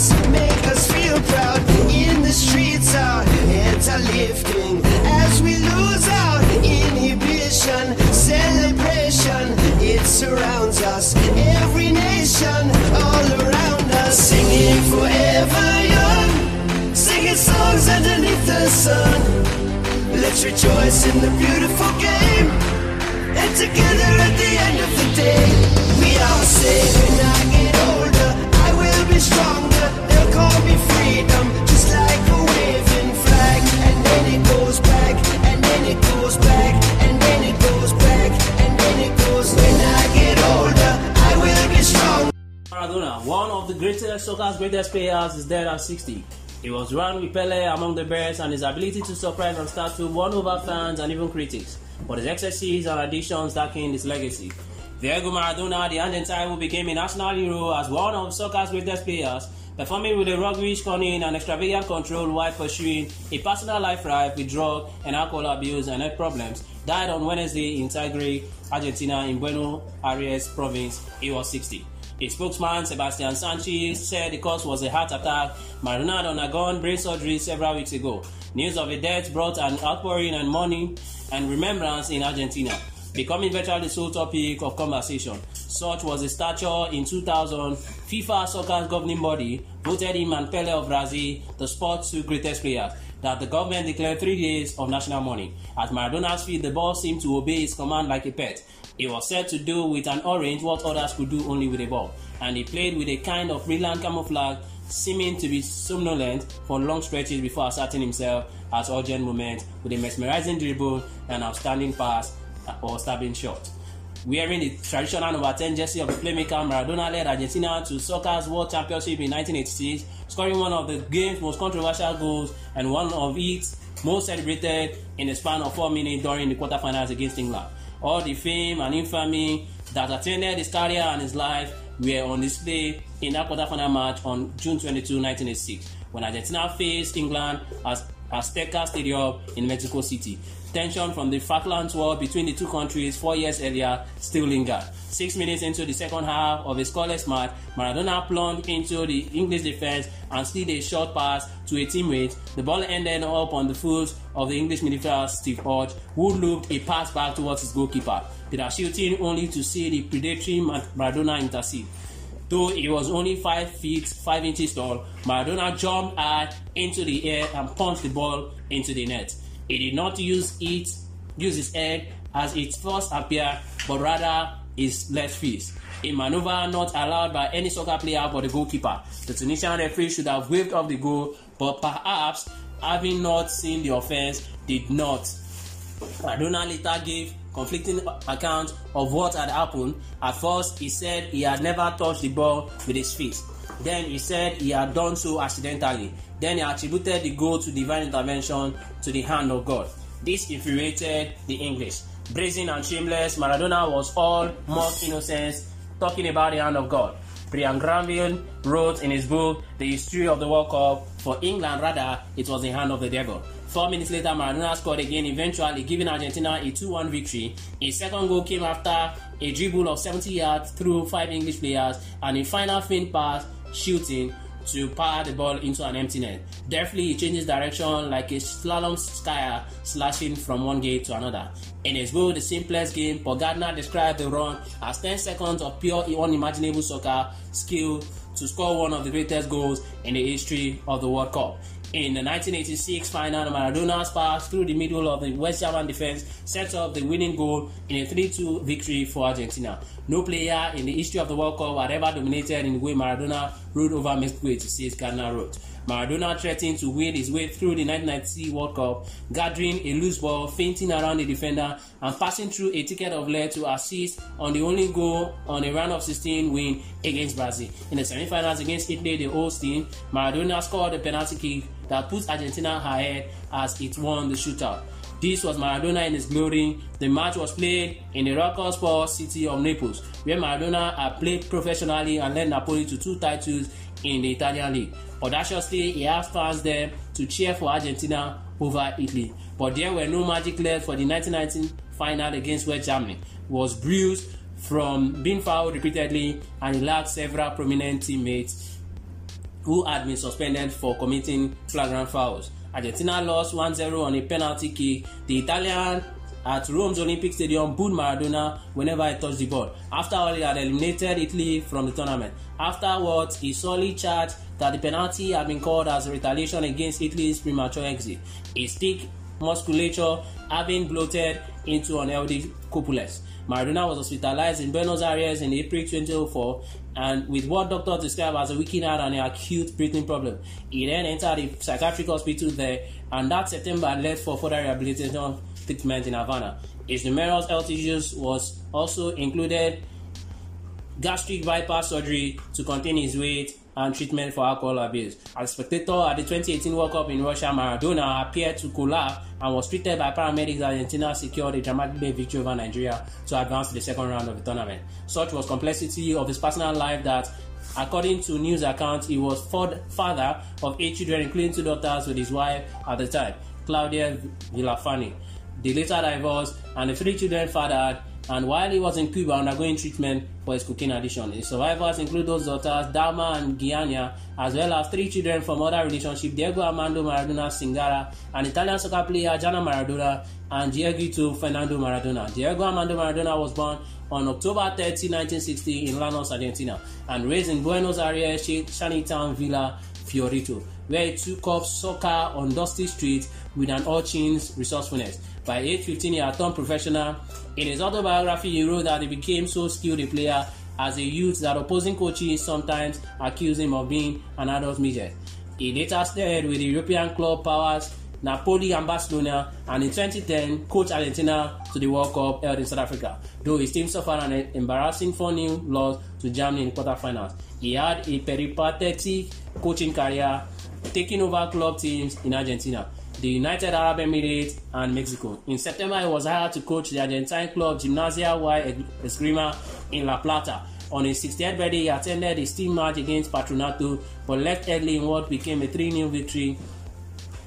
us, make us feel proud. In the streets, our heads are lifting as we lose our inhibition. Celebration, it surrounds us. Every nation, all around us, singing forever young, singing songs underneath the sun. Let's rejoice in the beautiful game. And together at the end of the day, we all say, Maradona, one of the greatest soccer's greatest players, is dead at 60. He was run with Pele among the best, and his ability to surprise and start to won over fans and even critics. But his excesses and additions darkened his legacy. Diego Maradona, the Argentine who became a national hero as one of soccer's greatest players, performing with a roguish cunning and extravagant control while pursuing a personal life rife with drug and alcohol abuse and health problems, died on Wednesday in Tigre, Argentina, in Buenos Aires province. He was 60. A spokesman, Sebastian Sanchez, said the cause was a heart attack. Maradona had undergone brain surgery several weeks ago. News of the death brought an outpouring and mourning and remembrance in Argentina, becoming virtually the sole topic of conversation. Such was the stature in 2000. FIFA soccer's governing body voted him and Pele of Brazil the sport's two greatest players that the government declared three days of national mourning. At Maradona's feet, the ball seemed to obey his command like a pet. He was said to do with an orange what others could do only with a ball, and he played with a kind of brilliant camouflage, seeming to be somnolent for long stretches before asserting himself at urgent moments with a mesmerizing dribble and outstanding pass or stabbing shot. Wearing the traditional number 10 jersey of the playmaker, Maradona led Argentina to soccer's World Championship in 1986, scoring one of the game's most controversial goals and one of its most celebrated in the span of four minutes during the quarterfinals against England. All the fame and infamy that attended his career and his life were on display in that quarterfinal match on June 22, 1986, when Argentina faced England at Azteca Stadium in Mexico City. Tension from the Falklands War between the two countries four years earlier still lingered. Six minutes into the second half of a scoreless match, Maradona plunged into the English defense and slid a short pass to a teammate. The ball ended up on the foot of the English midfielder Steve Hodge, who looped a pass back towards his goalkeeper. Peter Shilton only to see the predatory Maradona intercede. Though he was only 5 feet 5 inches tall, Maradona jumped high into the air and punched the ball into the net. He did not use it, use his head as it first appeared, but rather his left fist. A maneuver not allowed by any soccer player but the goalkeeper. The Tunisian referee should have waved off the goal, but perhaps having not seen the offense, did not. Maradona later gave conflicting accounts of what had happened. At first, he said he had never touched the ball with his fist. Then he said he had done so accidentally. Then he attributed the goal to divine intervention to the hand of God. This infuriated the English. Brazen and shameless, Maradona was all mock innocence, talking about the hand of God. Brian Granville wrote in his book, The History of the World Cup, for England, rather, it was the hand of the devil. Four minutes later, Maradona scored again, eventually giving Argentina a 2 1 victory. A second goal came after a dribble of 70 yards through five English players and a final feint pass Shilton to power the ball into an empty net. Deftly, he changes direction like a slalom skier slashing from one gate to another. In his book, The Simplest Game, Paul described the run as 10 seconds of pure unimaginable soccer skill to score one of the greatest goals in the history of the World Cup. In the 1986 final, Maradona's pass through the middle of the West German defense set up the winning goal in a 3-2 victory for Argentina. No player in the history of the World Cup had ever dominated in the way Maradona rode over Mexico 86, Gardner wrote. Maradona threatened to win his way through the 1990 World Cup, gathering a loose ball, feinting around the defender, and passing through a ticket of lead to assist on the only goal on a round of 16 win against Brazil. In the semi-finals against Italy, the host team, Maradona scored a penalty kick that put Argentina ahead as it won the shootout. This was Maradona in his glory. The match was played in the rock sports city of Naples, where Maradona had played professionally and led Napoli to two titles in the Italian league. Audaciously, he asked fans there to cheer for Argentina over Italy. But there were no magic left for the 1919 final against West Germany. He was bruised from being fouled repeatedly and he lacked several prominent teammates who had been suspended for committing flagrant fouls. Argentina lost 1-0 on a penalty kick. The Italian at Rome's Olympic Stadium booed Maradona whenever he touched the ball. After all, he had eliminated Italy from the tournament. Afterwards, he solely charged that the penalty had been called as a retaliation against Italy's premature exit. His thick musculature having bloated into unhealthy copules. Maradona was hospitalized in Buenos Aires in April 2004 and with what doctors described as a weakened heart and an acute breathing problem. He then entered a psychiatric hospital there and that September led for further rehabilitation treatment in Havana. His numerous health issues was also included gastric bypass surgery to contain his weight and treatment for alcohol abuse. As spectator at the 2018 World Cup in Russia, Maradona appeared to collapse and was treated by paramedics. Argentina secured a dramatic victory over Nigeria to advance to the second round of the tournament. Such was complexity of his personal life that According to news accounts, he was father of eight children, including two daughters with his wife at the time, Claudia Villafani. They later divorced, and the three children fathered and while he was in Cuba undergoing treatment for his cocaine addiction. His survivors include those daughters, Dalma and Gianna, as well as three children from other relationships, Diego Armando Maradona Sinagra, an Italian soccer player, Gianna Maradona, and Diego Fernando Maradona. Diego Armando Maradona was born on October 30, 1960 in Lanús, Argentina, and raised in Buenos Aires, Shantytown Villa, Fiorito, where he took up soccer on dusty streets with an urchin's resourcefulness. By age 15, he had turned professional. In his autobiography, he wrote that he became so skilled a player as a youth that opposing coaches sometimes accused him of being an adult midget. He later stayed with the European club powers Napoli and Barcelona, and in 2010 coached Argentina to the World Cup held in South Africa, though his team suffered an embarrassing 4-0 loss to Germany in quarterfinals. He had a peripatetic coaching career, taking over club teams in Argentina the United Arab Emirates, and Mexico. In September, he was hired to coach the Argentine club Gimnasia y Esgrima in La Plata. On his 60th birthday, he attended a steam match against Patronato, but left early in what became a 3 0 victory,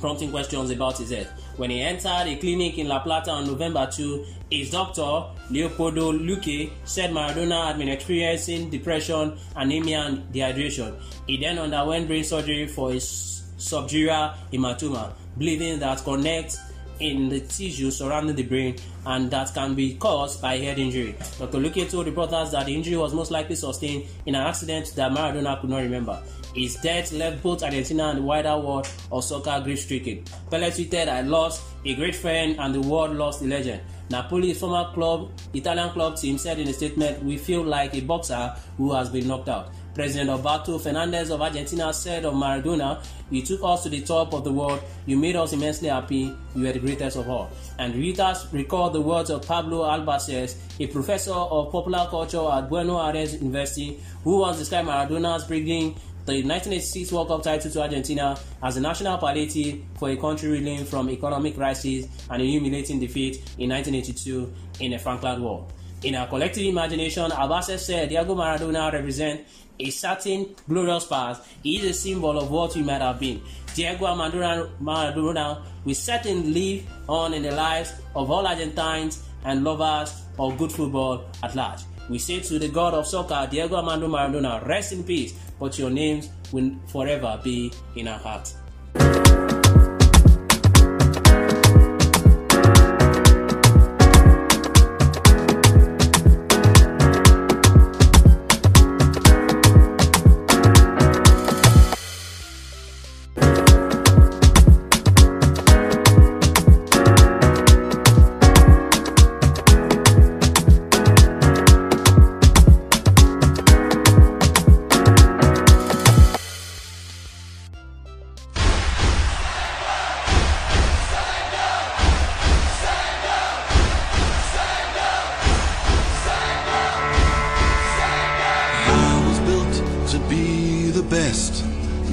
prompting questions about his health. When he entered a clinic in La Plata on November 2, his doctor, Leopoldo Luque, said Maradona had been experiencing depression, anemia, and dehydration. He then underwent brain surgery for his subdural hematoma bleeding that connects in the tissue surrounding the brain and that can be caused by head injury. Dr. Luque told reporters that the injury was most likely sustained in an accident that Maradona could not remember. His death left both Argentina and the wider world of soccer grief-stricken. Pele tweeted, I lost a great friend and the world lost a legend. Napoli's former club, Italian club team said in a statement, we feel like a boxer who has been knocked out. President Alberto Fernandez of Argentina said of Maradona, You took us to the top of the world, you made us immensely happy, you were the greatest of all. And Reuters recalled the words of Pablo Albaces, a professor of popular culture at Buenos Aires University, who once described Maradona's bringing the 1986 World Cup title to Argentina as a national palliative for a country reeling from economic crisis and a humiliating defeat in 1982 in the Falkland War. In our collective imagination, Alabarces said Diego Maradona represents a certain glorious past. He is a symbol of what we might have been. Diego Armando Maradona will certainly live on in the lives of all Argentines and lovers of good football at large. We say to the God of soccer, Diego Armando Maradona, rest in peace, but your names will forever be in our hearts.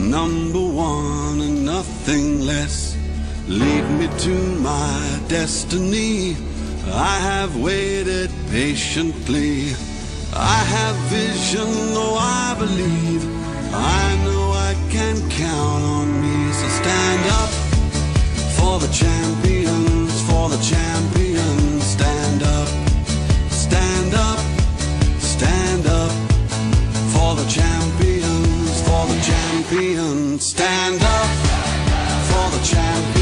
Number one and nothing less. Lead me to my destiny. I have waited patiently. I have vision, though I believe. I know I can count on me. So stand up for the champions, champion. Stand up for the champion.